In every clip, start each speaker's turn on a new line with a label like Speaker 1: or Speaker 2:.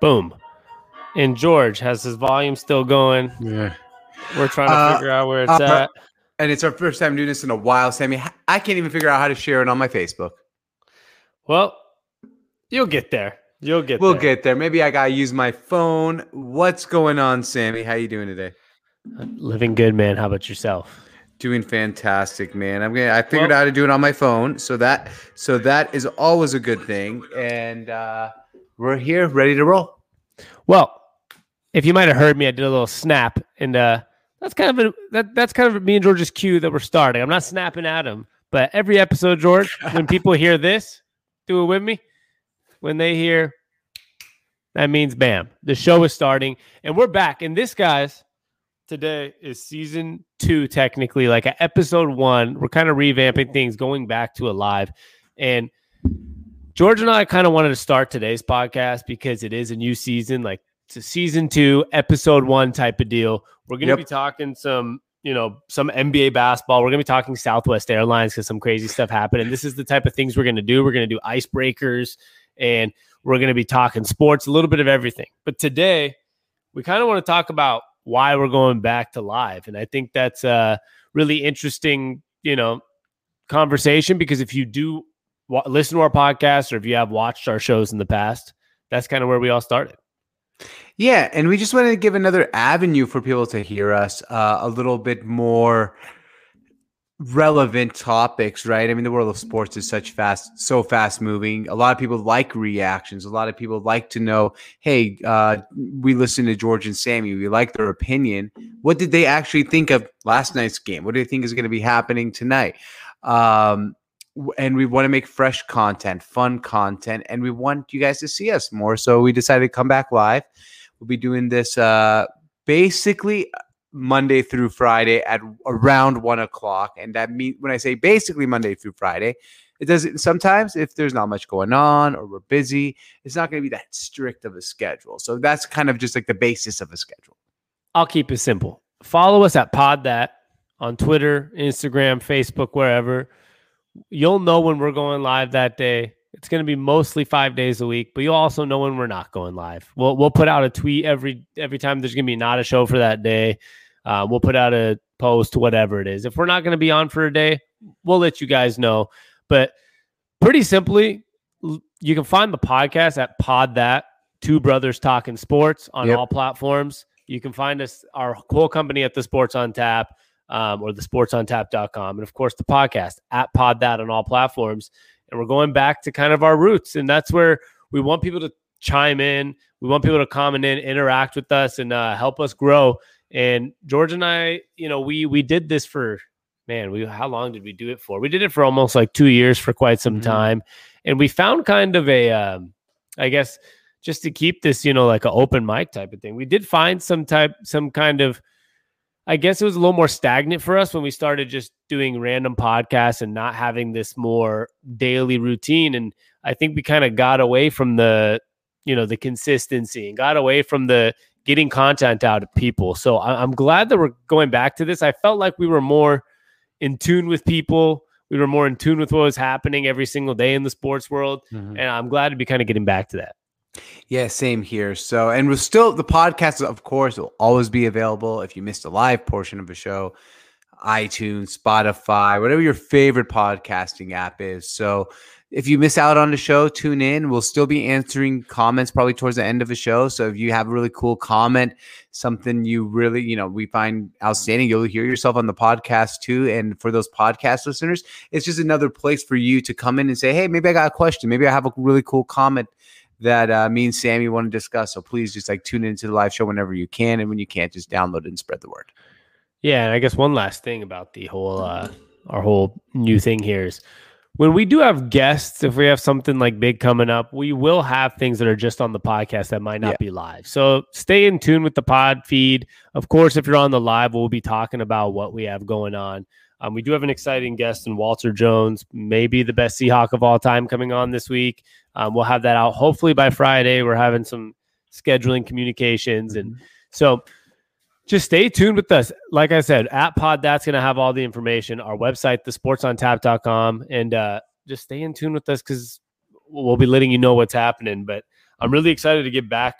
Speaker 1: Boom. And George has his volume still going.
Speaker 2: Yeah.
Speaker 1: We're trying to
Speaker 2: Uh,
Speaker 1: figure out where it's
Speaker 2: uh,
Speaker 1: at.
Speaker 2: And it's our first time doing this in a while, Sammy. I can't even figure out how to share it on my Facebook.
Speaker 1: Well, you'll get there. You'll get
Speaker 2: We'll
Speaker 1: there.
Speaker 2: get there. Maybe I gotta use my phone. What's going on, Sammy? How you doing today?
Speaker 1: Living good, man. How about yourself?
Speaker 2: Doing fantastic, man. I'm gonna. I figured
Speaker 1: Well-
Speaker 2: out how to do it on my phone, so that so that is always a good thing. And uh, we're here, ready to roll.
Speaker 1: Well, if you might have heard me, I did a little snap, and uh, that's kind of a, that that's kind of me and George's cue that we're starting. I'm not snapping at him, but every episode, George, when people hear this, do it with me. When they hear, that means bam, the show is starting, and we're back. And this, guys, today is season two, technically, like episode one. We're kind of revamping things, going back to a live, and George and I kind of wanted to start today's podcast because it is a new season, like it's a season two, episode one type of deal. We're going to
Speaker 2: Yep.
Speaker 1: be talking some, you know, some NBA basketball. We're going to be talking Southwest Airlines because some crazy stuff happened. And this is the type of things we're going to do. We're going to do icebreakers and we're going to be talking sports, a little bit of everything. But today, we kind of want to talk about why we're going back to live. And I think that's a really interesting, you know, conversation because if you do wa- listen to our podcast or if you have watched our shows in the past, that's kind of where we all started.
Speaker 2: Yeah, and we just wanted to give another avenue for people to hear us uh, a little bit more relevant topics, right? I mean, the world of sports is such fast, so fast moving. A lot of people like reactions. A lot of people like to know, hey, uh, we listened to George and Sammy. We like their opinion. What did they actually think of last night's game? What do they think is going to be happening tonight? Um, and we want to make fresh content, fun content, and we want you guys to see us more. So we decided to come back live. We'll be doing this uh, basically Monday through Friday at around one o'clock. And that means when I say basically Monday through Friday, it doesn't sometimes if there's not much going on or we're busy, it's not going to be that strict of a schedule. So that's kind of just like the basis of a schedule.
Speaker 1: I'll keep it simple. Follow us at Pod That on Twitter, Instagram, Facebook, wherever. You'll know when we're going live that day. It's going to be mostly five days a week, but you'll also know when we're not going live. We'll we'll put out a tweet every every time there's going to be not a show for that day. Uh, we'll put out a post, whatever it is. If we're not going to be on for a day, we'll let you guys know. But pretty simply, you can find the podcast at Pod That Two Brothers Talking Sports on
Speaker 2: Yep.
Speaker 1: all platforms. You can find us, our whole company at the Sports on Tap um, or the sports on sportsontap.com. And of course, the podcast at Pod That on all platforms. And we're going back to kind of our roots. And that's where we want people to chime in. We want people to comment in, interact with us, and uh, help us grow. And George and I, you know, we we did this for man, we how long did we do it for? We did it for almost like two years for quite some
Speaker 2: Mhm.
Speaker 1: time, and we found kind of a, um, I guess, just to keep this, you know, like an open mic type of thing. We did find some type, some kind of, I guess it was a little more stagnant for us when we started just doing random podcasts and not having this more daily routine. And I think we kind of got away from the, you know, the consistency and got away from the getting content out of people. So I, I'm glad that we're going back to this. I felt like we were more in tune with people. We were more in tune with what was happening every single day in the sports world. Mm-hmm. And I'm glad to be kind of getting back to that.
Speaker 2: Yeah, same here. So, and we're still the podcast, of course, will always be available if you missed a live portion of a show, iTunes, Spotify, whatever your favorite podcasting app is. So, if you miss out on the show, tune in. We'll still be answering comments probably towards the end of the show. So, if you have a really cool comment, something you really, you know, we find outstanding, you'll hear yourself on the podcast too. And for those podcast listeners, it's just another place for you to come in and say, hey, maybe I got a question. Maybe I have a really cool comment that uh, me and Sammy want to discuss. So please just like tune into the live show whenever you can. And when you can't, just download it and spread the word.
Speaker 1: Yeah, and I guess one last thing about the whole uh our whole new thing here is when we do have guests, if we have something like big coming up, we will have things that are just on the podcast that might not
Speaker 2: Yeah.
Speaker 1: be live. So stay in tune with the pod feed. Of course, if you're on the live, we'll be talking about what we have going on. Um, we do have an exciting guest in Walter Jones, maybe the best Seahawk of all time, coming on this week. Um, we'll have that out hopefully by Friday. We're having some scheduling communications, and so just stay tuned with us. Like I said, at Pod that's going to have all the information. Our website, thesportsontap.com, and uh, just stay in tune with us because we'll be letting you know what's happening. But I'm really excited to get back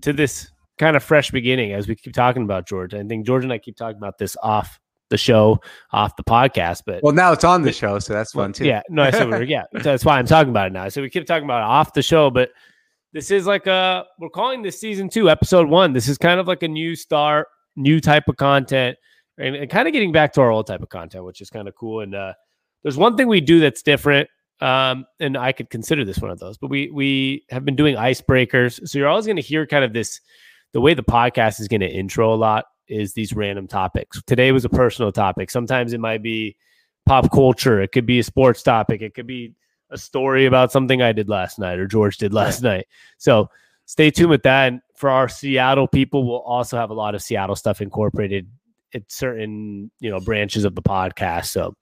Speaker 1: to this kind of fresh beginning as we keep talking about George. I think George and I keep talking about this off the show, off the podcast. But
Speaker 2: well, now it's on the show, so that's fun too.
Speaker 1: Yeah, no, I said we are yeah, that's why I'm talking about it now. So we keep talking about it off the show, but this is like a we're calling this season two, episode one. This is kind of like a new start, new type of content, and, and kind of getting back to our old type of content, which is kind of cool. And uh, there's one thing we do that's different um, and I could consider this one of those. But we we have been doing icebreakers, so you're always going to hear kind of this. The way the podcast is going to intro a lot is these random topics. Today was a personal topic. Sometimes it might be pop culture. It could be a sports topic. It could be a story about something I did last night or George did last night. So stay tuned with that. And for our Seattle people, we'll also have a lot of Seattle stuff incorporated at certain you know branches of the podcast. So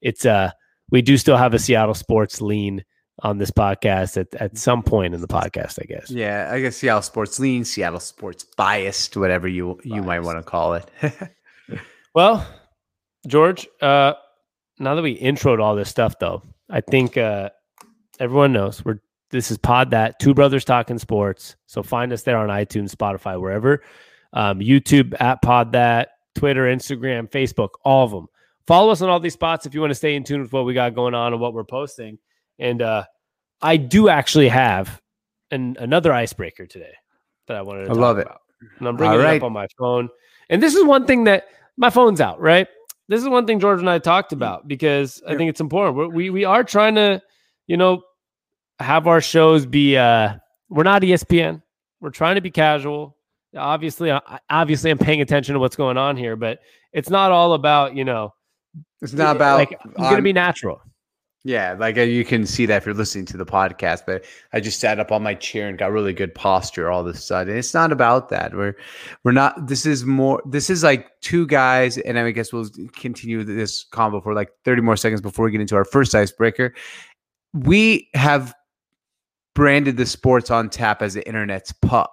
Speaker 1: it's uh we do still have a Seattle sports lean on this podcast at, at some point in the podcast, I guess.
Speaker 2: Yeah, I guess Seattle sports lean, Seattle sports biased, whatever you you might want to call it.
Speaker 1: well, George, uh, now that we introed all this stuff, though, I think uh, everyone knows we're this is Pod That Two Brothers Talking Sports. So find us there on iTunes, Spotify, wherever. Um, YouTube at Pod That, Twitter, Instagram, Facebook, all of them follow us on all these spots if you want to stay in tune with what we got going on and what we're posting. And uh, I do actually have an, another icebreaker today that I wanted to I love it. About. And I'm bringing it up on my phone. And this is one thing that my phone's out, right? This is one thing George and I talked about because I think it's important. We're, we we are trying to, you know, have our shows be. uh We're not ESPN. We're trying to be casual. Obviously, obviously, I'm paying attention to what's going on here, but it's not all about you know
Speaker 2: it's not about
Speaker 1: like it's going to be natural.
Speaker 2: Yeah, like uh, you can see that if you're listening to the podcast, but I just sat up on my chair and got really good posture all of a sudden. It's not about that. We're we're not this is more this is like two guys, and I guess we'll continue this combo for like 30 more seconds before we get into our first icebreaker. We have branded the sports on tap as the internet's pub.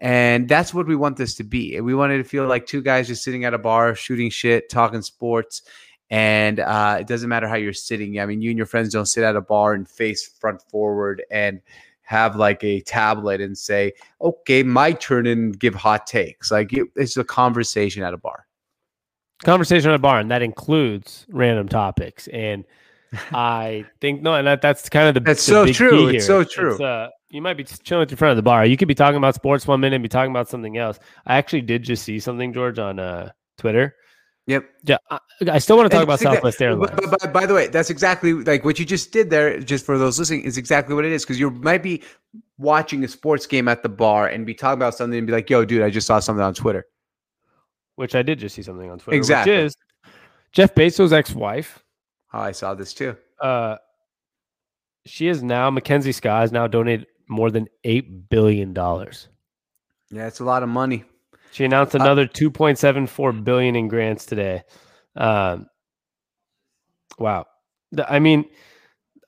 Speaker 2: And that's what we want this to be. We wanted to feel like two guys just sitting at a bar, shooting shit, talking sports. And uh, it doesn't matter how you're sitting. I mean, you and your friends don't sit at a bar and face front forward and have like a tablet and say, okay, my turn and give hot takes. Like it, it's a conversation at a bar.
Speaker 1: Conversation at a bar. And that includes random topics. And I think, no, and that, that's kind of the,
Speaker 2: that's
Speaker 1: the
Speaker 2: so true. It's so true. It's,
Speaker 1: uh, you might be chilling with your friend at the bar. You could be talking about sports one minute and be talking about something else. I actually did just see something, George, on uh, Twitter.
Speaker 2: Yep.
Speaker 1: Yeah, I, I still want to talk and about Southwest that, Airlines.
Speaker 2: But, but, by the way, that's exactly like what you just did there. Just for those listening, is exactly what it is because you might be watching a sports game at the bar and be talking about something and be like, "Yo, dude, I just saw something on Twitter."
Speaker 1: Which I did just see something on Twitter.
Speaker 2: Exactly.
Speaker 1: Which is Jeff Bezos' ex-wife.
Speaker 2: Oh, I saw this too.
Speaker 1: Uh, she is now Mackenzie Scott has now donated more than eight billion dollars.
Speaker 2: Yeah, it's a lot of money.
Speaker 1: She announced uh, another uh, 2.74 billion in grants today. Um, wow. I mean,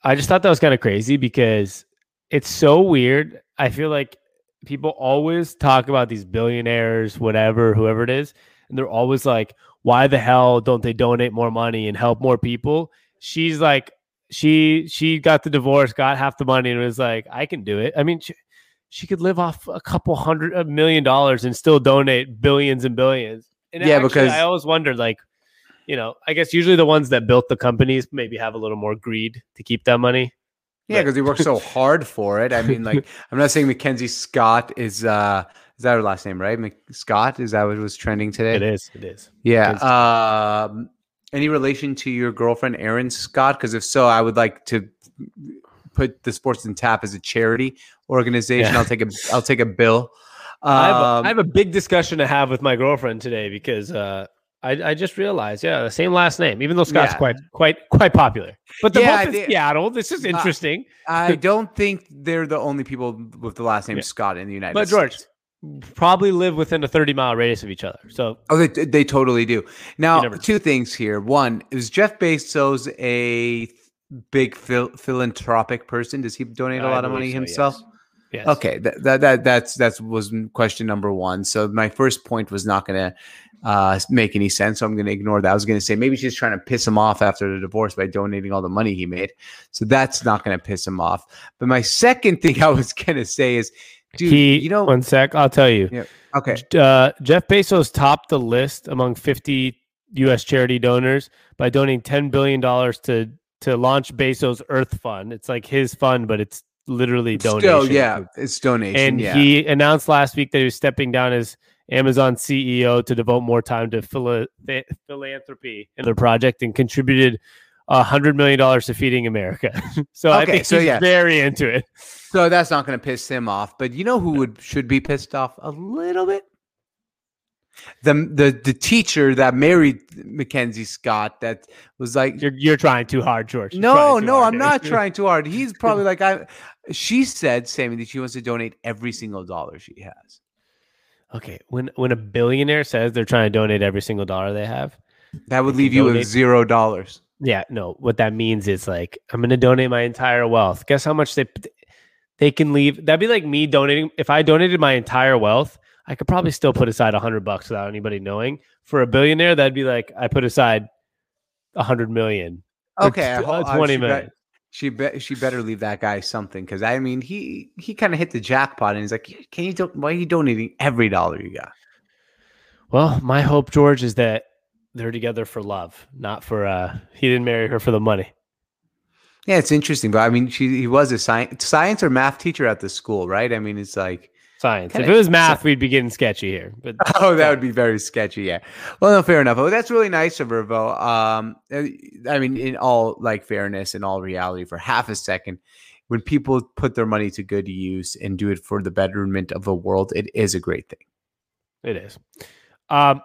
Speaker 1: I just thought that was kind of crazy because it's so weird. I feel like people always talk about these billionaires, whatever, whoever it is, and they're always like, why the hell don't they donate more money and help more people? She's like, she she got the divorce, got half the money, and was like, I can do it. I mean, she, she could live off a couple hundred a million dollars and still donate billions and billions. And
Speaker 2: yeah, actually, because
Speaker 1: I always wondered, like, you know, I guess usually the ones that built the companies maybe have a little more greed to keep that money.
Speaker 2: Yeah, because he worked so hard for it. I mean, like, I'm not saying Mackenzie Scott is uh is that her last name, right? Scott is that what was trending today?
Speaker 1: It is. It is.
Speaker 2: Yeah. Um, any relation to your girlfriend, Erin Scott? Because if so, I would like to put the Sports and Tap as a charity organization. Yeah. I'll take a I'll take a bill.
Speaker 1: Um, I, have a, I, have a big discussion to have with my girlfriend today because uh, I, I just realized, yeah, the same last name, even though Scott's yeah. quite quite quite popular. But the yeah, both in Seattle. This is interesting.
Speaker 2: Uh, I don't think they're the only people with the last name yeah. Scott in the United
Speaker 1: but
Speaker 2: States.
Speaker 1: Probably live within a 30 mile radius of each other. So
Speaker 2: Oh, they, they totally do. Now, two things here. One, is Jeff Bezos a big phil- philanthropic person? Does he donate a lot of money so, himself?
Speaker 1: Yes. Yes.
Speaker 2: Okay, that, that that that's that's was question number one. So my first point was not going to uh, make any sense, so I'm going to ignore that. I was going to say maybe she's trying to piss him off after the divorce by donating all the money he made. So that's not going to piss him off. But my second thing I was going to say is, dude,
Speaker 1: he,
Speaker 2: you know,
Speaker 1: one sec, I'll tell you.
Speaker 2: Yeah. okay,
Speaker 1: Uh, Jeff Bezos topped the list among 50 U.S. charity donors by donating 10 billion dollars to to launch Bezos Earth Fund. It's like his fund, but it's literally donation.
Speaker 2: still, yeah, it's donation.
Speaker 1: And
Speaker 2: yeah,
Speaker 1: he announced last week that he was stepping down as Amazon CEO to devote more time to phila- phi- philanthropy and the project and contributed a hundred million dollars to feeding America. so I think
Speaker 2: so
Speaker 1: he's
Speaker 2: yeah.
Speaker 1: very into it.
Speaker 2: so that's not going to piss him off. But you know who would should be pissed off a little bit? The the the teacher that married Mackenzie Scott that was like
Speaker 1: You're you're trying too hard, George. You're
Speaker 2: No, no,
Speaker 1: hard.
Speaker 2: I'm not trying too hard. He's probably like I. She said, Sammy, that she wants to donate every single dollar she has.
Speaker 1: Okay, when when a billionaire says they're trying to donate every single dollar they have,
Speaker 2: That would leave you with zero dollars.
Speaker 1: Yeah, no, what that means is like I'm going to donate my entire wealth. Guess how much they they can leave? That'd be like me donating. If I donated my entire wealth, I could probably still put aside a hundred bucks without anybody knowing. For a billionaire, that'd be like I put aside a hundred million.
Speaker 2: Okay, I
Speaker 1: uh,
Speaker 2: uh, she
Speaker 1: million.
Speaker 2: She bet she better leave that guy something because I mean he he kind of hit the jackpot and he's like, can you do- why are you donating every dollar you got?
Speaker 1: Well, my hope, George, is that they're together for love, not for uh he didn't marry her for the money.
Speaker 2: Yeah, it's interesting, but I mean, she he was a science science or math teacher at the school, right? I mean, it's like
Speaker 1: Science. If it was math, we'd be getting sketchy here. But
Speaker 2: Oh, that would be very sketchy. Yeah. Well, no, fair enough. Well, that's really nice of her, Vo. Um, uh, I mean, in all like fairness, in all reality, for half a second, when people put their money to good use and do it for the betterment of the world, it is a great thing.
Speaker 1: It is. Um,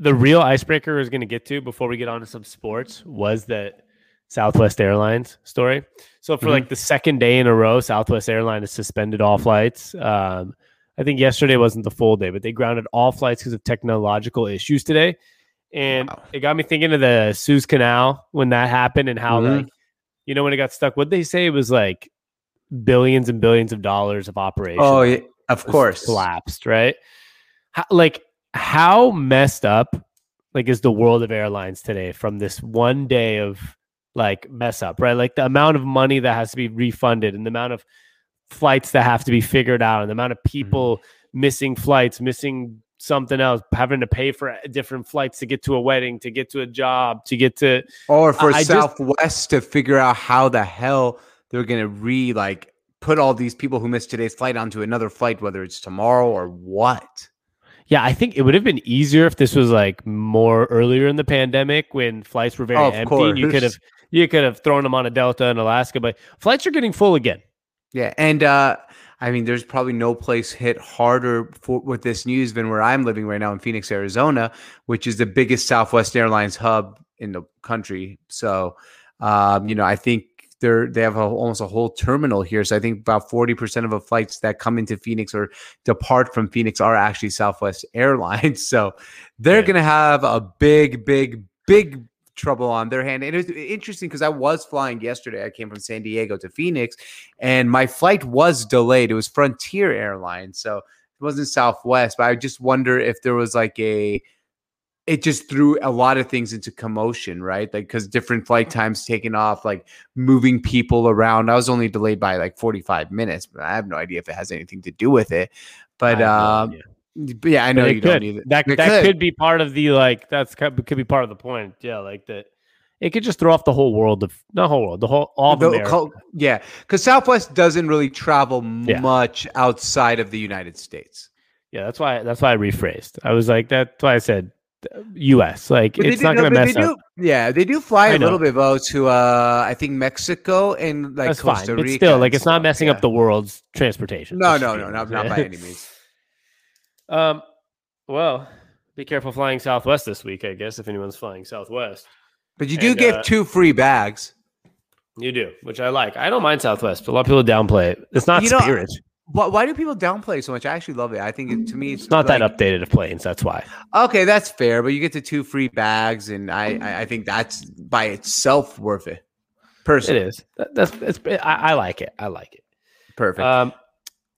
Speaker 1: the real icebreaker is going to get to before we get on to some sports was that Southwest Airlines story. So for
Speaker 2: Mhm.
Speaker 1: like the second day in a row, Southwest Airlines has suspended all flights. Um, I think yesterday wasn't the full day, but they grounded all flights because of technological issues today. And
Speaker 2: Wow.
Speaker 1: it got me thinking of the Suez Canal when that happened and how
Speaker 2: Mhm.
Speaker 1: like you know when it got stuck. What they say was like billions and billions of dollars of operation
Speaker 2: Oh, yeah, of course.
Speaker 1: collapsed, right? How, like how messed up like is the world of airlines today from this one day of like mess up, right? Like the amount of money that has to be refunded and the amount of flights that have to be figured out and the amount of mm-hmm. people missing flights, missing something else, having to pay for different flights to get to a wedding, to get to a job, to get to
Speaker 2: Or for
Speaker 1: I just-
Speaker 2: Southwest to figure out how the hell they're gonna re like put all these people who missed today's flight onto another flight, whether it's tomorrow or what.
Speaker 1: Yeah, I think it would have been easier if this was like more earlier in the pandemic when flights were very
Speaker 2: Oh,
Speaker 1: empty. and You could have you could have thrown them on a Delta in Alaska, but flights are getting full again.
Speaker 2: Yeah, and uh, I mean, there's probably no place hit harder for with this news than where I'm living right now in Phoenix, Arizona, which is the biggest Southwest Airlines hub in the country. So, um, you know, I think they're they have a, almost a whole terminal here. So I think about forty percent of the flights that come into Phoenix or depart from Phoenix are actually Southwest Airlines. So they're
Speaker 1: Yeah.
Speaker 2: going to have a big, big, big trouble on their hand. And it was interesting because I was flying yesterday. I came from San Diego to Phoenix, and my flight was delayed. It was Frontier Airlines, so it wasn't Southwest. But I just wonder if there was like a it just threw a lot of things into commotion, right? Like because different flight times taken off, like moving people around. I was only delayed by like 45 minutes, but I have no idea if it has anything to do with it. But
Speaker 1: I have no
Speaker 2: um, but yeah, I know you
Speaker 1: could.
Speaker 2: don't either.
Speaker 1: That
Speaker 2: It
Speaker 1: that could. be part of the like that's could could be part of the point. Yeah, like that. It could just throw off the whole world of not whole world, the whole all
Speaker 2: The yeah, because Southwest doesn't really travel
Speaker 1: Yeah.
Speaker 2: much outside of the United States.
Speaker 1: yeah, that's why that's why I rephrased. I was like that's why I said U.S. Like
Speaker 2: But
Speaker 1: it's not
Speaker 2: no,
Speaker 1: going to mess
Speaker 2: they
Speaker 1: up.
Speaker 2: do- Yeah, they do fly a little bit though to uh I think Mexico and like
Speaker 1: that's
Speaker 2: Costa
Speaker 1: fine,
Speaker 2: Rica.
Speaker 1: but still, like it's not messing
Speaker 2: yeah.
Speaker 1: up the world's transportation.
Speaker 2: No, no, no, not, not by any means.
Speaker 1: Um, well, be careful flying Southwest this week, I guess, if anyone's flying Southwest.
Speaker 2: But you do
Speaker 1: And,
Speaker 2: get
Speaker 1: uh,
Speaker 2: two free bags.
Speaker 1: You do, which I like. I don't mind Southwest, but a lot of people downplay it. It's not
Speaker 2: You know,
Speaker 1: Spirit.
Speaker 2: Why, do people downplay so much? I actually love it. I think it, to me, it's,
Speaker 1: It's not
Speaker 2: like,
Speaker 1: that updated of planes. That's why.
Speaker 2: Okay, that's fair, but you get the two free bags, and I, I, I think that's by itself worth it.
Speaker 1: It
Speaker 2: Personally,
Speaker 1: is. That, that's it's. I, I like it. I like it.
Speaker 2: Perfect.
Speaker 1: Um,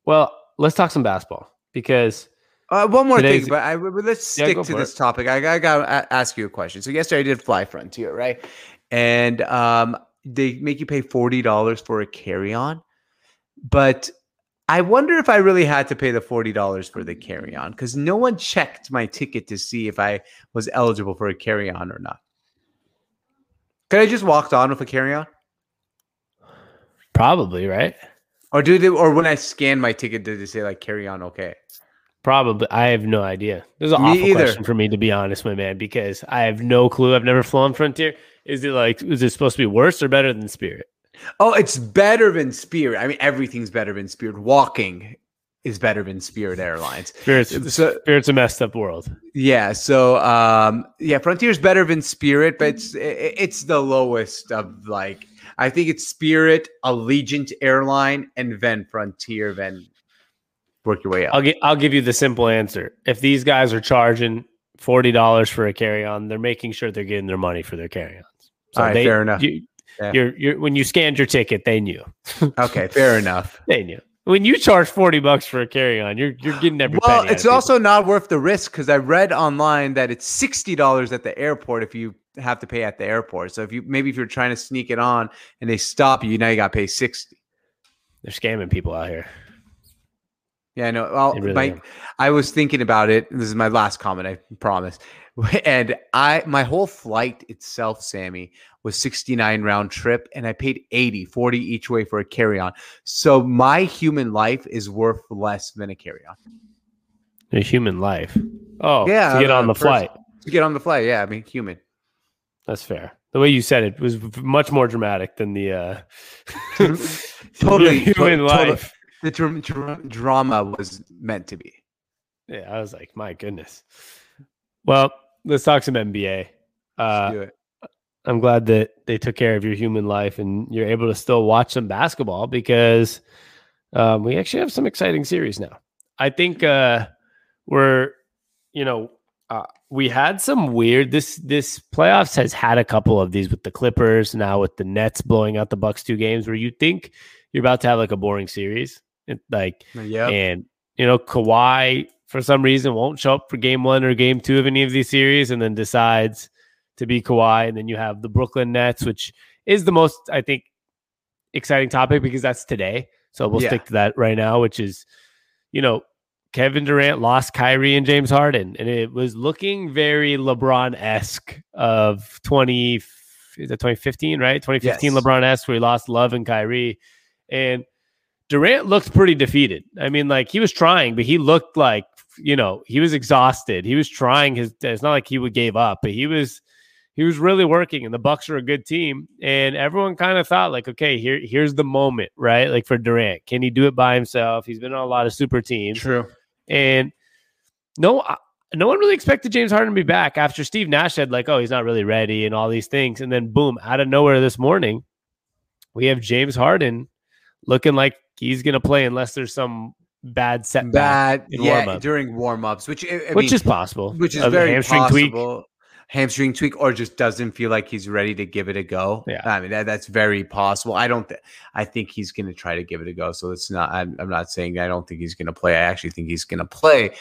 Speaker 1: well, let's talk some basketball because
Speaker 2: Uh, one more
Speaker 1: Today's-
Speaker 2: thing, but I, but let's stick
Speaker 1: go
Speaker 2: to this topic. I, I got to ask you a question. So yesterday I did Fly Frontier, right? And um, they make you pay forty dollars for a carry on, but I wonder if I really had to pay the forty dollars for the carry on because no one checked my ticket to see if I was eligible for a carry on or not. Could I just walked on with a carry on,
Speaker 1: probably right.
Speaker 2: or do they? Or when I scanned my ticket, did they say like carry on? Okay.
Speaker 1: Probably, I have no idea. This is an
Speaker 2: Me
Speaker 1: awful
Speaker 2: either.
Speaker 1: question for me to be honest, my man, because I have no clue. I've never flown Frontier. Is it like is it supposed to be worse or better than Spirit?
Speaker 2: Oh, it's better than Spirit. I mean, everything's better than Spirit. Walking is better than Spirit Airlines.
Speaker 1: Spirit's
Speaker 2: So
Speaker 1: Spirit's a messed up world.
Speaker 2: yeah, so um, yeah, Frontier's better than Spirit, but it's it's the lowest of like I think it's Spirit, Allegiant Airline, and then Frontier. Then work your way up.
Speaker 1: I'll get I'll give you the simple answer. If these guys are charging forty dollars for a carry on, they're making sure they're getting their money for their carry ons. So
Speaker 2: All right,
Speaker 1: they,
Speaker 2: fair enough.
Speaker 1: You,
Speaker 2: Yeah.
Speaker 1: you're, you're when you scanned your ticket, they knew.
Speaker 2: Okay, fair enough.
Speaker 1: They knew. When you charge forty bucks for a carry on, you're you're getting every
Speaker 2: Well, it's
Speaker 1: of people.
Speaker 2: also not worth the risk because I read online that it's sixty dollars at the airport if you have to pay at the airport. So if you maybe if you're trying to sneak it on and they stop you, now you got to pay sixty.
Speaker 1: they're scamming people out here.
Speaker 2: Yeah, I know. Well,
Speaker 1: really
Speaker 2: Mike,
Speaker 1: are.
Speaker 2: I was thinking about it. This is my last comment, I promise. And I, my whole flight itself, Sammy, was 69 round trip, and I paid 80, 40 each way for a carry on. So my human life is worth less than a carry on
Speaker 1: A human life. Oh,
Speaker 2: Yeah,
Speaker 1: To get
Speaker 2: uh,
Speaker 1: on the
Speaker 2: first-
Speaker 1: flight.
Speaker 2: to get on the flight. Yeah, I mean, human.
Speaker 1: That's fair. The way you said it was much more dramatic than the uh,
Speaker 2: Totally,
Speaker 1: human
Speaker 2: to- total-
Speaker 1: life.
Speaker 2: The dr- dr- drama was meant to be.
Speaker 1: Yeah, I was like, my goodness. Well, let's talk some NBA.
Speaker 2: Let's
Speaker 1: Uh,
Speaker 2: do it.
Speaker 1: I'm glad that they took care of your human life and you're able to still watch some basketball because um, we actually have some exciting series now. I think uh, we're, you know, uh, we had some weird this this playoffs has had a couple of these with the Clippers now with the Nets blowing out the Bucks two games where you think you're about to have like a boring series, it, like
Speaker 2: Yeah.
Speaker 1: and you know, Kawhi for some reason won't show up for game one or game two of any of these series and then decides to be Kawhi. And then you have the Brooklyn Nets, which is the most, I think, exciting topic because that's today. So we'll
Speaker 2: Yeah.
Speaker 1: stick to that right now, which is, you know, Kevin Durant lost Kyrie and James Harden, and it was looking very LeBron esque of 20, is that 2015, right? 2015
Speaker 2: Yes.
Speaker 1: LeBron esque, where he lost Love and Kyrie. And Durant looked pretty defeated. I mean, like he was trying, but he looked like you know he was exhausted. He was trying his. It's not like he would gave up, but he was he was really working. And the Bucks are a good team, and everyone kind of thought like, okay, here here's the moment, right? Like for Durant, can he do it by himself? He's been on a lot of super teams,
Speaker 2: True.
Speaker 1: and no. I- No one really expected James Harden to be back after Steve Nash said, like, oh, he's not really ready and all these things. And then, boom, out of nowhere this morning, we have James Harden looking like he's going to play unless there's some bad setback,
Speaker 2: Bad. Yeah,
Speaker 1: warm-up.
Speaker 2: during warm ups, which I, I
Speaker 1: which
Speaker 2: mean,
Speaker 1: is possible.
Speaker 2: which is
Speaker 1: A
Speaker 2: very
Speaker 1: hamstring tweak.
Speaker 2: possible. Hamstring tweak, or just doesn't feel like he's ready to give it a go.
Speaker 1: Yeah.
Speaker 2: I mean that, that's very possible. I don't. Th- I think he's going to try to give it a go. So it's not. I'm, I'm not saying I don't think he's going to play. I actually think he's going to play.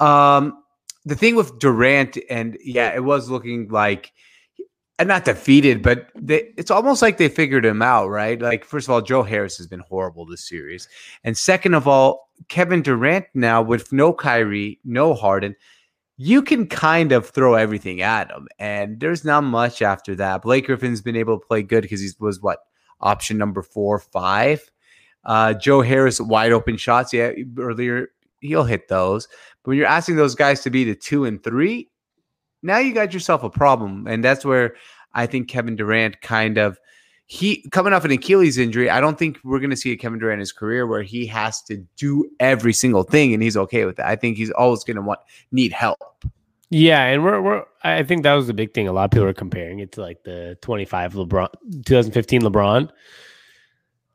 Speaker 2: Um, the thing with Durant, and yeah, it was looking like. And not defeated, but they, it's almost like they figured him out, right? Like, first of all, Joe Harris has been horrible this series. And second of all, Kevin Durant now with no Kyrie, no Harden, you can kind of throw everything at him. And there's not much after that. Blake Griffin's been able to play good because he was what option number four, five. Uh, Joe Harris, wide open shots. Yeah, earlier he'll hit those. But when you're asking those guys to be the two and three, now you got yourself a problem. And that's where I think Kevin Durant kind of he coming off an Achilles injury, I don't think we're going to see a Kevin Durant in his career where he has to do every single thing and he's okay with that. I think he's always going to want need help.
Speaker 1: Yeah, and we're we're I think that was the big thing. A lot of people are comparing it to like the 25 LeBron 2015 LeBron.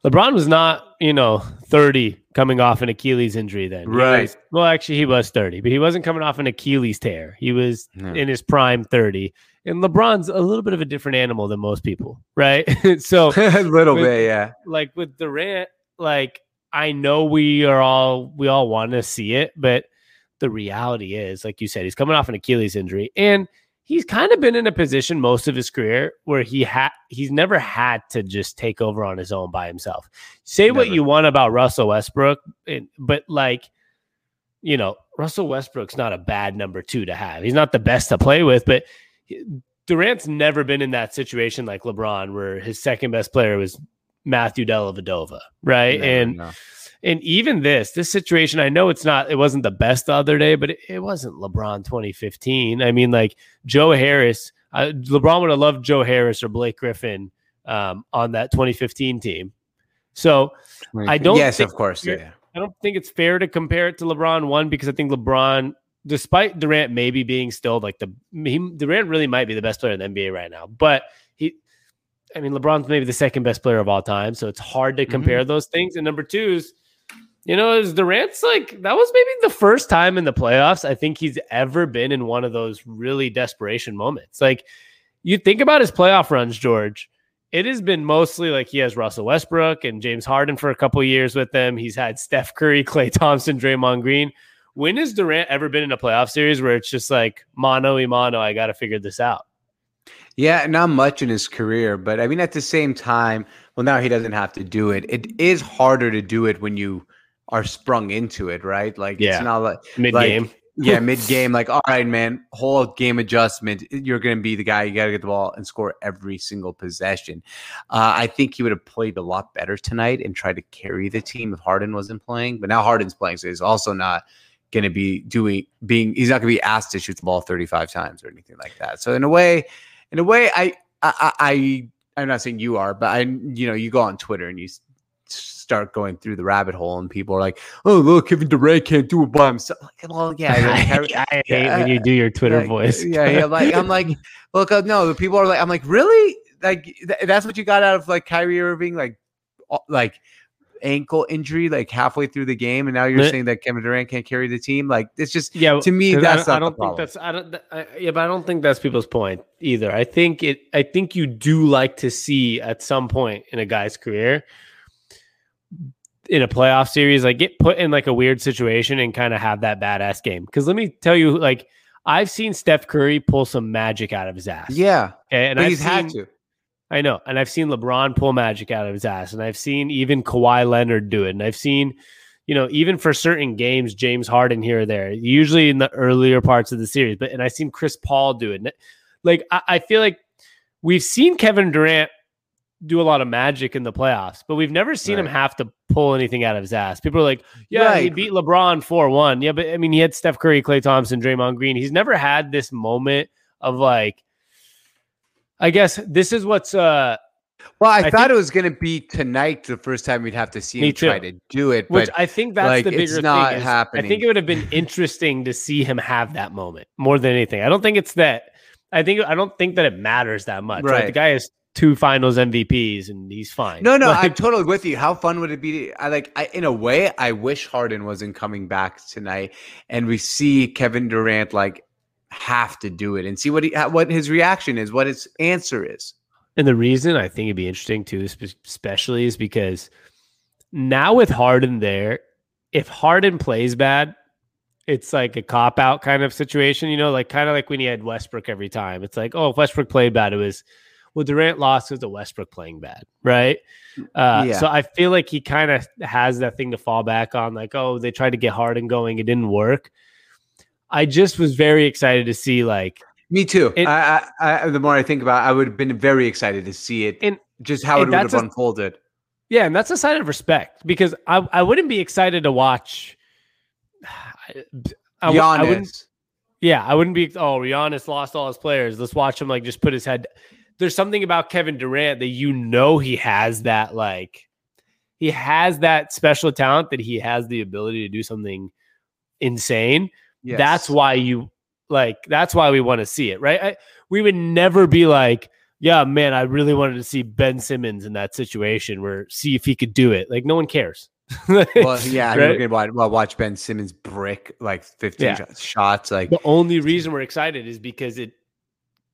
Speaker 1: LeBron was not, you know, 30 coming off an Achilles injury then.
Speaker 2: Right.
Speaker 1: was- well, actually he was 30, but he wasn't coming off an Achilles tear. He was
Speaker 2: Yeah.
Speaker 1: in his prime 30. And LeBron's a little bit of a different animal than most people, right? so
Speaker 2: a little
Speaker 1: With-
Speaker 2: bit, yeah.
Speaker 1: like with Durant, like I know we are all we all want to see it, but the reality is, like you said, he's coming off an Achilles injury, and he's kind of been in a position most of his career where he had he's never had to just take over on his own by himself. Say never. what you want about Russell Westbrook, but like you know, Russell Westbrook's not a bad number two to have. He's not the best to play with, but Durant's never been in that situation like LeBron, where his second best player was Matthew Dellavedova, right? and no. And even this this situation, I know it's not, it wasn't the best the other day, but it, it wasn't LeBron 2015. I mean, like Joe Harris, uh, LeBron would have loved Joe Harris or Blake Griffin um, on that 2015 team. So I don't.
Speaker 2: Yes, of course. Yeah.
Speaker 1: I don't think it's fair to compare it to LeBron one because I think LeBron, despite Durant maybe being still like the he, Durant really might be the best player in the NBA right now, but he, I mean, LeBron's maybe the second best player of all time, so it's hard to compare mm-hmm. those things. And number two is, you know, is Durant's like that was maybe the first time in the playoffs I think he's ever been in one of those really desperation moments. Like you think about his playoff runs, George it has been mostly like he has Russell Westbrook and James Harden for a couple years with them. He's had Steph Curry, Klay Thompson, Draymond Green. When has Durant ever been in a playoff series where it's just like mano y mano? I got to figure this out.
Speaker 2: Yeah, not much in his career, but I mean, at the same time, well, now he doesn't have to do it. It is harder to do it when you are sprung into it, right? Like, yeah. it's not like
Speaker 1: mid game. Like,
Speaker 2: yeah, mid game, like, all right, man, whole game adjustment. You're going to be the guy. You got to get the ball and score every single possession. Uh, I think he would have played a lot better tonight and tried to carry the team if Harden wasn't playing. But now Harden's playing, so he's also not going to be doing being. He's not going to be asked to shoot the ball 35 times or anything like that. So in a way, in a way, I, I, I I'm not saying you are, but I, you know, you go on Twitter and you start going through the rabbit hole and people are like, "Oh, look, Kevin Durant can't do it by himself." Like, well, yeah,
Speaker 1: I, I hate yeah, when you do your Twitter
Speaker 2: like,
Speaker 1: voice.
Speaker 2: yeah, yeah, like I'm like, look, uh, no, the people are like, I'm like, really? Like th- that's what you got out of like Kyrie Irving, like, like ankle injury like halfway through the game, and now you're but, saying that Kevin Durant can't carry the team. Like it's just yeah. To me, that's
Speaker 1: I don't, I don't think that's I don't. I, yeah, but I don't think that's people's point either. I think it. I think you do like to see at some point in a guy's career in a playoff series, like get put in like a weird situation and kind of have that badass game. Because let me tell you, like I've seen Steph Curry pull some magic out of his ass.
Speaker 2: Yeah,
Speaker 1: okay? and
Speaker 2: I've
Speaker 1: he's
Speaker 2: seen, had to.
Speaker 1: I know, and I've seen LeBron pull magic out of his ass, and I've seen even Kawhi Leonard do it, and I've seen, you know, even for certain games, James Harden here or there, usually in the earlier parts of the series. But and I've seen Chris Paul do it. Like I, I feel like we've seen Kevin Durant do a lot of magic in the playoffs, but we've never seen right. him have to pull anything out of his ass. People are like, yeah, right. he beat LeBron 4 1. Yeah, but I mean, he had Steph Curry, Klay Thompson, Draymond Green. He's never had this moment of like, I guess this is what's, uh,
Speaker 2: well, I, I thought think, it was going to be tonight the first time we'd have to see him too. try to do it,
Speaker 1: which I think that's like, the bigger it's not thing. Is, happening. I think it would have been interesting to see him have that moment more than anything. I don't think it's that. I think I don't think that it matters that much. Right. right? The guy is two finals MVPs and he's fine.
Speaker 2: No, no, like, I'm totally with you. How fun would it be? To, I like, I, in a way, I wish Harden wasn't coming back tonight and we see Kevin Durant like have to do it and see what he, what his reaction is, what his answer is.
Speaker 1: And the reason I think it'd be interesting too, especially is because now with Harden there, if Harden plays bad, it's like a cop out kind of situation, you know, like kind of like when he had Westbrook every time. It's like, oh, if Westbrook played bad, it was well, Durant lost because of Westbrook playing bad, right? Uh, yeah. So I feel like he kind of has that thing to fall back on, like, oh, they tried to get Harden going, it didn't work. I just was very excited to see, like,
Speaker 2: me too. It, I, I, the more I think about, it, I would have been very excited to see it, and just how and it would have a, unfolded.
Speaker 1: Yeah, and that's a sign of respect because I, I wouldn't be excited to watch.
Speaker 2: I, I, Giannis. I wouldn't,
Speaker 1: yeah, I wouldn't be. Oh, Giannis lost all his players. Let's watch him like just put his head there's something about Kevin Durant that you know he has that like he has that special talent that he has the ability to do something insane. Yes. That's why you like that's why we want to see it, right? I, we would never be like, yeah, man, I really wanted to see Ben Simmons in that situation where see if he could do it. Like no one cares.
Speaker 2: well, yeah, right? I'm gonna watch, watch Ben Simmons brick like 15 yeah. shots. Like
Speaker 1: the only reason we're excited is because it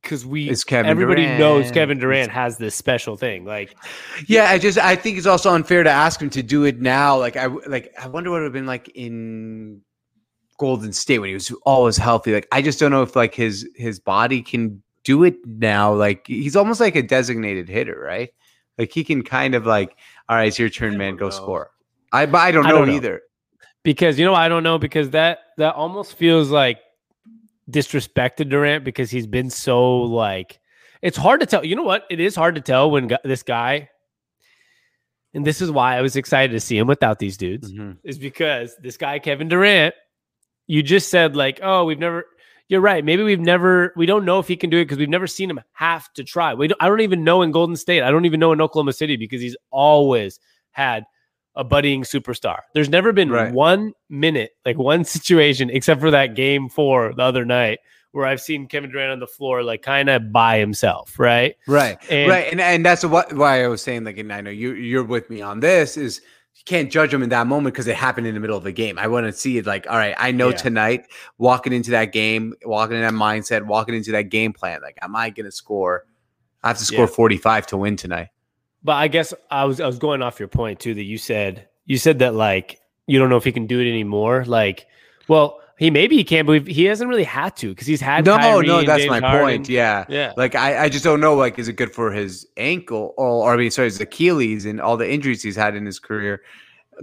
Speaker 1: because we
Speaker 2: Is Kevin
Speaker 1: everybody knows Kevin Durant has this special thing. Like,
Speaker 2: Yeah, I just I think it's also unfair to ask him to do it now. Like I like I wonder what it would have been like in Golden State when he was always healthy. Like I just don't know if like his his body can do it now. Like he's almost like a designated hitter, right? Like he can kind of like, all right, it's your turn, man. Go
Speaker 1: know.
Speaker 2: score. I but I don't
Speaker 1: I don't know.
Speaker 2: either.
Speaker 1: because you know I don't know because that that almost feels like disrespected Durant because he's been so like it's hard to tell. You know what? It is hard to tell when gu- this guy, and this is why I was excited to see him without these dudes.
Speaker 2: Mhm.
Speaker 1: is because this guy Kevin Durant, you just said like, oh, we've never. You're right. Maybe we've never. We don't know if he can do it because we've never seen him have to try. We don't, I don't even know in Golden State. I don't even know in Oklahoma City because he's always had a budding superstar. There's never been
Speaker 2: Right.
Speaker 1: one minute, like one situation, except for that game four the other night, where I've seen Kevin Durant on the floor, like kind of by himself, right?
Speaker 2: Right.
Speaker 1: And
Speaker 2: right. And and that's what why I was saying, like, and I know you you're with me on this, is you can't judge him in that moment because it happened in the middle of the game. I want to see it like, all right, I know
Speaker 1: Yeah.
Speaker 2: tonight, walking into that game, walking in that mindset, walking into that game plan, like, am I gonna score? I have to score
Speaker 1: Yeah.
Speaker 2: 45 to win tonight.
Speaker 1: But I guess I was I was going off your point too that you said you said that like you don't know if he can do it anymore. Like, well, he maybe he can't but he hasn't really had to because he's had
Speaker 2: No,
Speaker 1: Kyrie
Speaker 2: no, that's
Speaker 1: James
Speaker 2: my
Speaker 1: Harden.
Speaker 2: point. Yeah.
Speaker 1: Yeah,
Speaker 2: Like I, I just don't know. Like, is it good for his ankle or, or I mean, sorry, his Achilles and all the injuries he's had in his career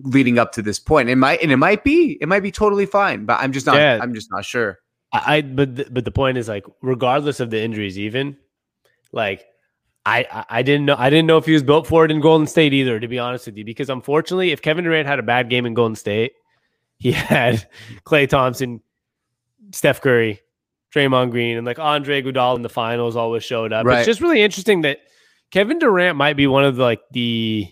Speaker 2: leading up to this point? It might, and it might be, it might be totally fine, but I'm just not,
Speaker 1: Yeah.
Speaker 2: I'm just not sure.
Speaker 1: I, I but the, but the point is like regardless of the injuries, even like I, I didn't know I didn't know if he was built for it in Golden State either. To be honest with you, because unfortunately, if Kevin Durant had a bad game in Golden State, he had Klay Thompson, Steph Curry, Draymond Green, and like Andre Iguodala in the finals always showed up.
Speaker 2: Right.
Speaker 1: It's just really interesting that Kevin Durant might be one of the, like the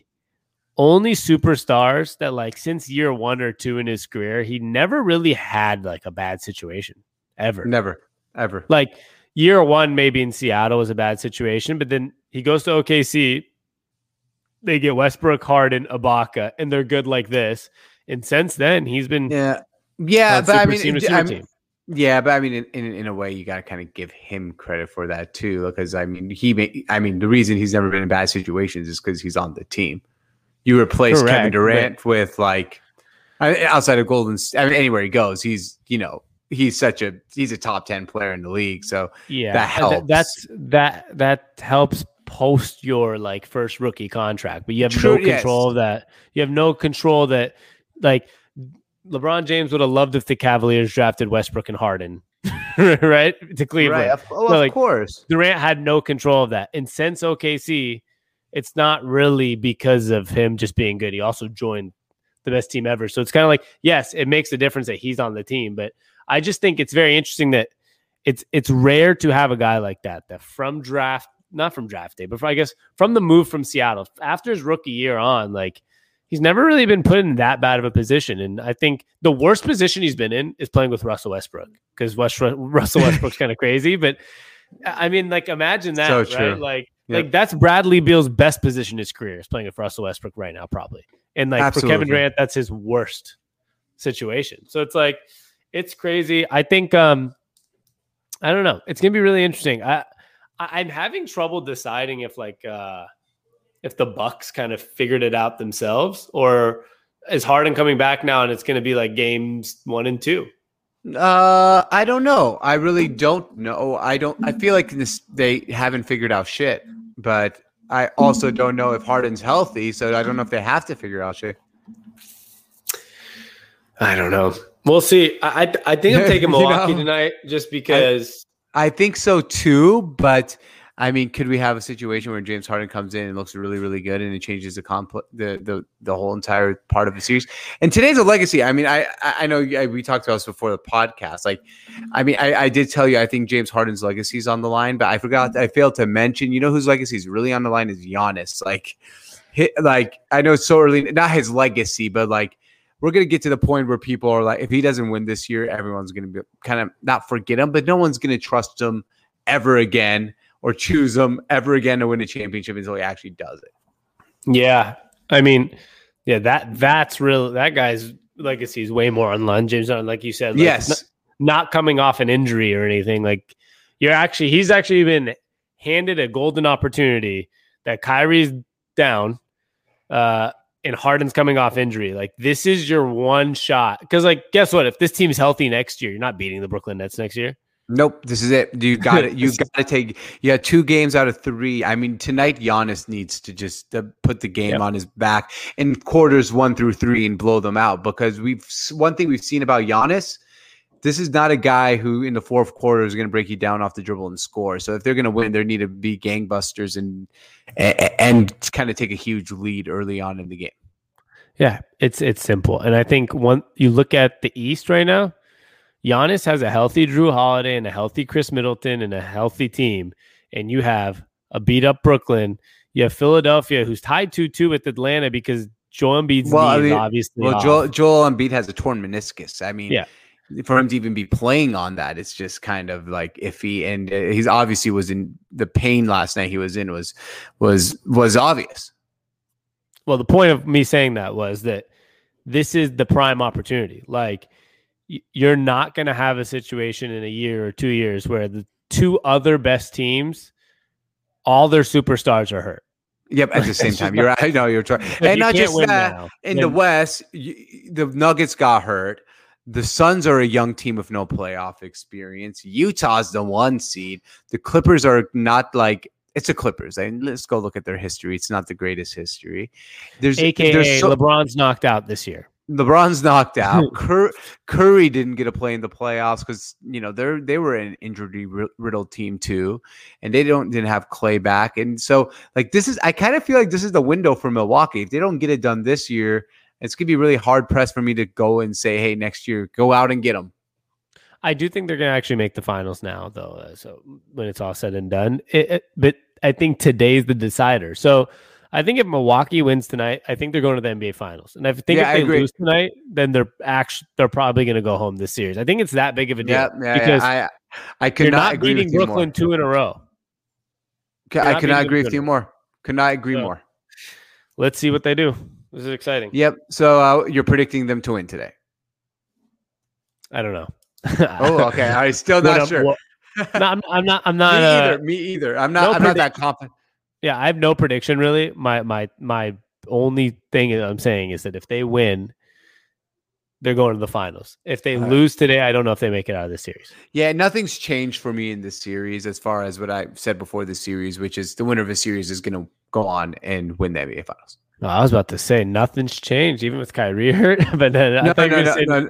Speaker 1: only superstars that like since year one or two in his career, he never really had like a bad situation ever.
Speaker 2: Never, ever.
Speaker 1: Like year one, maybe in Seattle was a bad situation, but then he goes to OKC. They get Westbrook, Harden, Ibaka, and they're good like this. And since then, he's been
Speaker 2: Yeah, yeah, but I mean,
Speaker 1: team to
Speaker 2: it-
Speaker 1: super
Speaker 2: I'm-
Speaker 1: team.
Speaker 2: yeah, but I mean, in, in in a way, you got to kind of give him credit for that too, because I mean, he, may, I mean, the reason he's never been in bad situations is because he's on the team. You replace Kevin
Speaker 1: Correct, but-
Speaker 2: Durant with like I mean, outside of Golden, I mean, anywhere he goes, he's you know he's such a he's a top ten player in the league. So
Speaker 1: Yeah,
Speaker 2: that helps.
Speaker 1: that's that that helps post your like first rookie contract, but you have
Speaker 2: True,
Speaker 1: no control
Speaker 2: yes.
Speaker 1: of that. You have no control that like LeBron James would have loved if the Cavaliers drafted Westbrook and Harden, right to Cleveland.
Speaker 2: right, of, oh,
Speaker 1: So,
Speaker 2: of course,
Speaker 1: Durant had no control of that. And since OKC, it's not really because of him just being good. He also joined the best team ever. So it's kind of like, yes, it makes a difference that he's on the team, but I just think it's very interesting that it's it's rare to have a guy like that that from draft, not from draft day, but I guess from the move from Seattle after his rookie year on, like he's never really been put in that bad of a position. And I think the worst position he's been in is playing with Russell Westbrook because West, Russell Westbrook's kind of crazy, but I mean, like imagine that,
Speaker 2: So
Speaker 1: right?
Speaker 2: true.
Speaker 1: Like,
Speaker 2: Yep.
Speaker 1: like that's Bradley Beal's best position in his career is playing with Russell Westbrook right now, probably. And like for Kevin
Speaker 2: Absolutely.
Speaker 1: Durant, that's his worst situation. So it's like it's crazy. I think um I don't know. It's gonna be really interesting. I, I I'm having trouble deciding if like uh if the Bucks kind of figured it out themselves or is Harden coming back now and it's gonna be like games one and two.
Speaker 2: Uh, I don't know. I really don't know. I don't. I feel like this they haven't figured out shit. But I also don't know if Harden's healthy, so I don't know if they have to figure out shit.
Speaker 1: I don't know. We'll see. I I, I think I'm taking
Speaker 2: You
Speaker 1: Milwaukee
Speaker 2: know?
Speaker 1: tonight just because
Speaker 2: I think so too. But I mean, could we have a situation where James Harden comes in and looks really, really good, and it changes the compl- the the the whole entire part of the series? And today's a legacy. I mean, I I know we talked about this before the podcast. Like, I mean, I, I did tell you I think James Harden's legacy is on the line, but I forgot. I failed to mention. You know whose legacy is really on the line is Giannis. Like, hit, like I know it's so early, not his legacy, but like we're gonna get to the point where people are like, if he doesn't win this year, everyone's gonna be kind of not forget him, but no one's gonna trust him ever again or choose him ever again to win a championship until he actually does it.
Speaker 1: Yeah, I mean, yeah that that's real. That guy's legacy is way more on line. James like you said, like,
Speaker 2: yes,
Speaker 1: not, not coming off an injury or anything. Like You're actually he's actually been handed a golden opportunity that Kyrie's down, uh, and Harden's coming off injury. Like this is your one shot. Because like, guess what? If this team's healthy next year, you're not beating the Brooklyn Nets next year.
Speaker 2: Nope, this is it. You got it. You got to take. Yeah, two games out of three. I mean, tonight Giannis needs to just uh, put the game yep. on his back in quarters one through three and blow them out. Because we've one thing we've seen about Giannis, this is not a guy who in the fourth quarter is going to break you down off the dribble and score. So if they're going to win, they need to be gangbusters and and, kind of take a huge lead early on in the game.
Speaker 1: Yeah, it's it's simple, and I think one you look at the East right now Giannis has a healthy Jrue Holiday and a healthy Khris Middleton and a healthy team, and you have a beat up Brooklyn. You have Philadelphia, who's tied two two with Atlanta because Joel Embiid's well, knee I mean, is obviously
Speaker 2: well. Joel, Joel Embiid has a torn meniscus. I mean, yeah. For him to even be playing on that, it's just kind of like iffy, and uh, he's obviously was in the pain last night. He was in was was was obvious.
Speaker 1: Well, the point of me saying that was that this is the prime opportunity. Like you're not going to have a situation in a year or two years where the two other best teams, all their superstars are hurt.
Speaker 2: Yep. At the same time, you're. I know you're trying, and you not just that. Now, in then, the West, you, the Nuggets got hurt. The Suns are a young team with no playoff experience. Utah's the one seed. The Clippers are not like it's the Clippers. I mean, let's go look at their history. It's not the greatest history.
Speaker 1: There's AKA there's so, LeBron's knocked out this year.
Speaker 2: LeBron's knocked out. Cur- Curry didn't get a play in the playoffs because you know they're they were an injury riddled team too, and they don't didn't have Klay back, and so like this is I kind of feel like this is the window for Milwaukee. If they don't get it done this year, it's gonna be really hard pressed for me to go and say, hey, next year go out and get them.
Speaker 1: I do think they're gonna actually make the finals now, though. Uh, so when it's all said and done, it, it, but I think today's the decider. So I think if Milwaukee wins tonight, I think they're going to the NBA Finals. And I think yeah, if they lose tonight, then they're actually they're probably going to go home this series. I think it's that big of a deal. Yeah, yeah because
Speaker 2: yeah. I I could you're not, not beating
Speaker 1: Brooklyn two in a row.
Speaker 2: I cannot agree with you more. Could not agree so, more.
Speaker 1: Let's see what they do. This is exciting.
Speaker 2: Yep. So uh, you're predicting them to win today.
Speaker 1: I don't know.
Speaker 2: oh, okay. I still not sure.
Speaker 1: Well, no, I'm, I'm, not. I'm not.
Speaker 2: me
Speaker 1: uh,
Speaker 2: either. Me either. I'm not. No I'm predict- not that confident.
Speaker 1: Yeah, I have no prediction really. My my my only thing I'm saying is that if they win, they're going to the finals. If they lose today, I don't know if they make it out of the series.
Speaker 2: Yeah, nothing's changed for me in this series as far as what I said before the series, which is the winner of the series is going to go on and win the NBA Finals.
Speaker 1: I was about to say nothing's changed, even with Kyrie hurt. but then
Speaker 2: no, I thought no, you were no,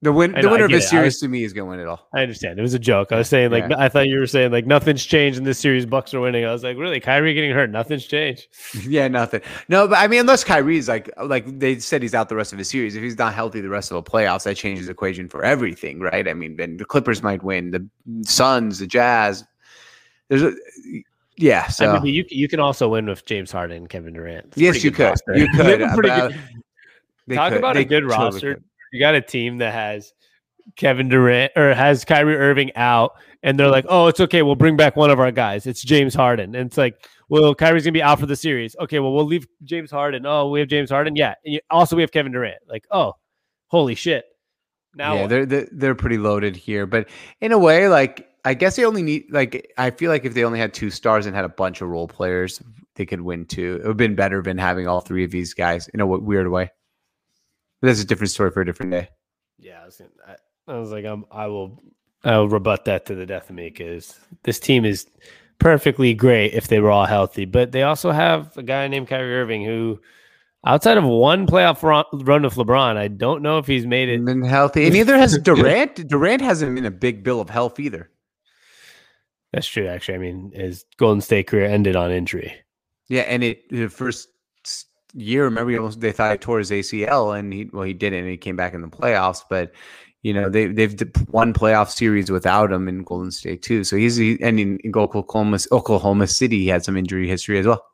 Speaker 2: the win, the winner of this series was, to me is going to win it all.
Speaker 1: I understand. It was a joke. I was saying like yeah. I thought you were saying like nothing's changed in this series. Bucks are winning. I was like, really? Kyrie getting hurt? Nothing's changed.
Speaker 2: yeah, nothing. No, but I mean, unless Kyrie's like like they said he's out the rest of the series. If he's not healthy the rest of the playoffs, that changes the equation for everything, right? I mean, then the Clippers might win. The Suns, the Jazz. There's a yeah. So
Speaker 1: I mean, you you can also win with James Harden and Kevin Durant.
Speaker 2: It's yes, you could. Roster. You could. About, uh,
Speaker 1: Talk could. about a good roster. You got a team that has Kevin Durant or has Kyrie Irving out, and they're like, "Oh, it's okay. We'll bring back one of our guys. It's James Harden." And it's like, "Well, Kyrie's gonna be out for the series. Okay, well, we'll leave James Harden. Oh, we have James Harden. Yeah. And also, we have Kevin Durant. Like, oh, holy shit.
Speaker 2: Now, yeah, they're, they're they're pretty loaded here, but in a way, like I guess they only need like I feel like if they only had two stars and had a bunch of role players, they could win too. It would have been better than having all three of these guys in a weird way. But that's a different story for a different day.
Speaker 1: Yeah, I was, gonna, I, I was like, I'm, I will, I will rebut that to the death of me because this team is perfectly great if they were all healthy, but they also have a guy named Kyrie Irving who, outside of one playoff run with LeBron, I don't know if he's made it
Speaker 2: been healthy, and neither has Durant. Durant hasn't been a big bill of health either.
Speaker 1: That's true. Actually, I mean, his Golden State career ended on injury.
Speaker 2: Yeah, and it the first year, remember, almost, they thought he tore his ACL, and he well, he didn't, and he came back in the playoffs, but you know, they they've won playoff series without him in Golden State too. So he's he, and in, in Oklahoma Oklahoma City, he had some injury history as well.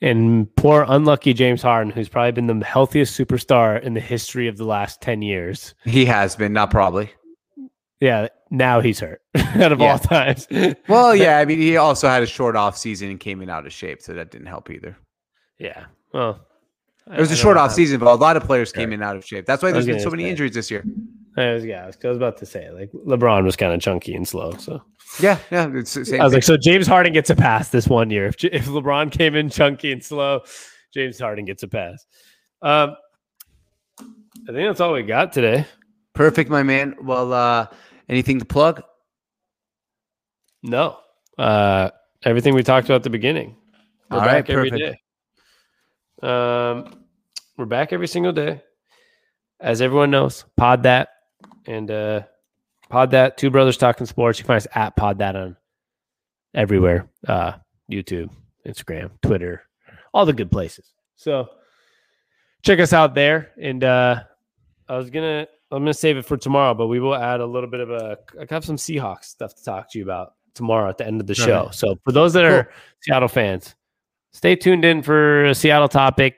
Speaker 1: And poor unlucky James Harden, who's probably been the healthiest superstar in the history of the last ten years.
Speaker 2: He has been, not probably.
Speaker 1: Yeah, now he's hurt out of yeah. all times.
Speaker 2: well, yeah, I mean, he also had a short off season and came in out of shape, so that didn't help either.
Speaker 1: Yeah, well,
Speaker 2: it was a short off season, but a lot of players came in out of shape. That's why there's been so many say. injuries this year.
Speaker 1: I was, yeah, I was, I was about to say like LeBron was kind of chunky and slow. So
Speaker 2: Yeah, yeah. It's the same
Speaker 1: I was
Speaker 2: thing.
Speaker 1: like, so James Harden gets a pass this one year. If, if LeBron came in chunky and slow, James Harden gets a pass. Um, I think that's all we got today.
Speaker 2: Perfect, my man. Well, uh, anything to plug?
Speaker 1: No, uh, everything we talked about at the beginning. We're
Speaker 2: All right,
Speaker 1: back every
Speaker 2: perfect.
Speaker 1: day. Um, we're back every single day. As everyone knows, pod that and uh, pod that. Two brothers talking sports. You can find us at pod that on everywhere. Uh, YouTube, Instagram, Twitter, all the good places. So check us out there. And uh, I was gonna, I'm gonna save it for tomorrow, but we will add a little bit of a. I have some Seahawks stuff to talk to you about tomorrow at the end of the show.
Speaker 2: Okay.
Speaker 1: So for those that are Seattle fans, stay tuned in for a Seattle topic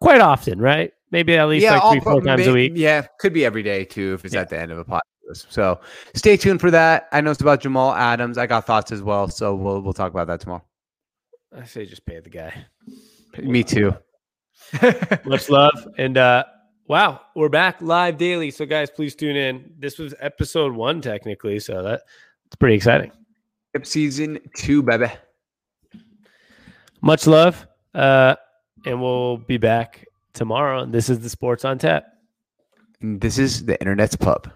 Speaker 1: quite often, right? Maybe at least like
Speaker 2: all-
Speaker 1: three, four times a week.
Speaker 2: Yeah, could be every day too if it's
Speaker 1: Yeah.
Speaker 2: at the end of a podcast. So stay tuned for that. I know it's about Jamal Adams. I got thoughts as well, so we'll we'll talk about that tomorrow.
Speaker 1: I say just pay the guy.
Speaker 2: Me too.
Speaker 1: Much love. And uh wow, we're back live daily. So guys, please tune in. This was episode one, technically. So that it's pretty exciting.
Speaker 2: Season two, baby.
Speaker 1: Much love. Uh and we'll be back tomorrow. This is the Sports on Tap.
Speaker 2: And this is the Internet's Pub.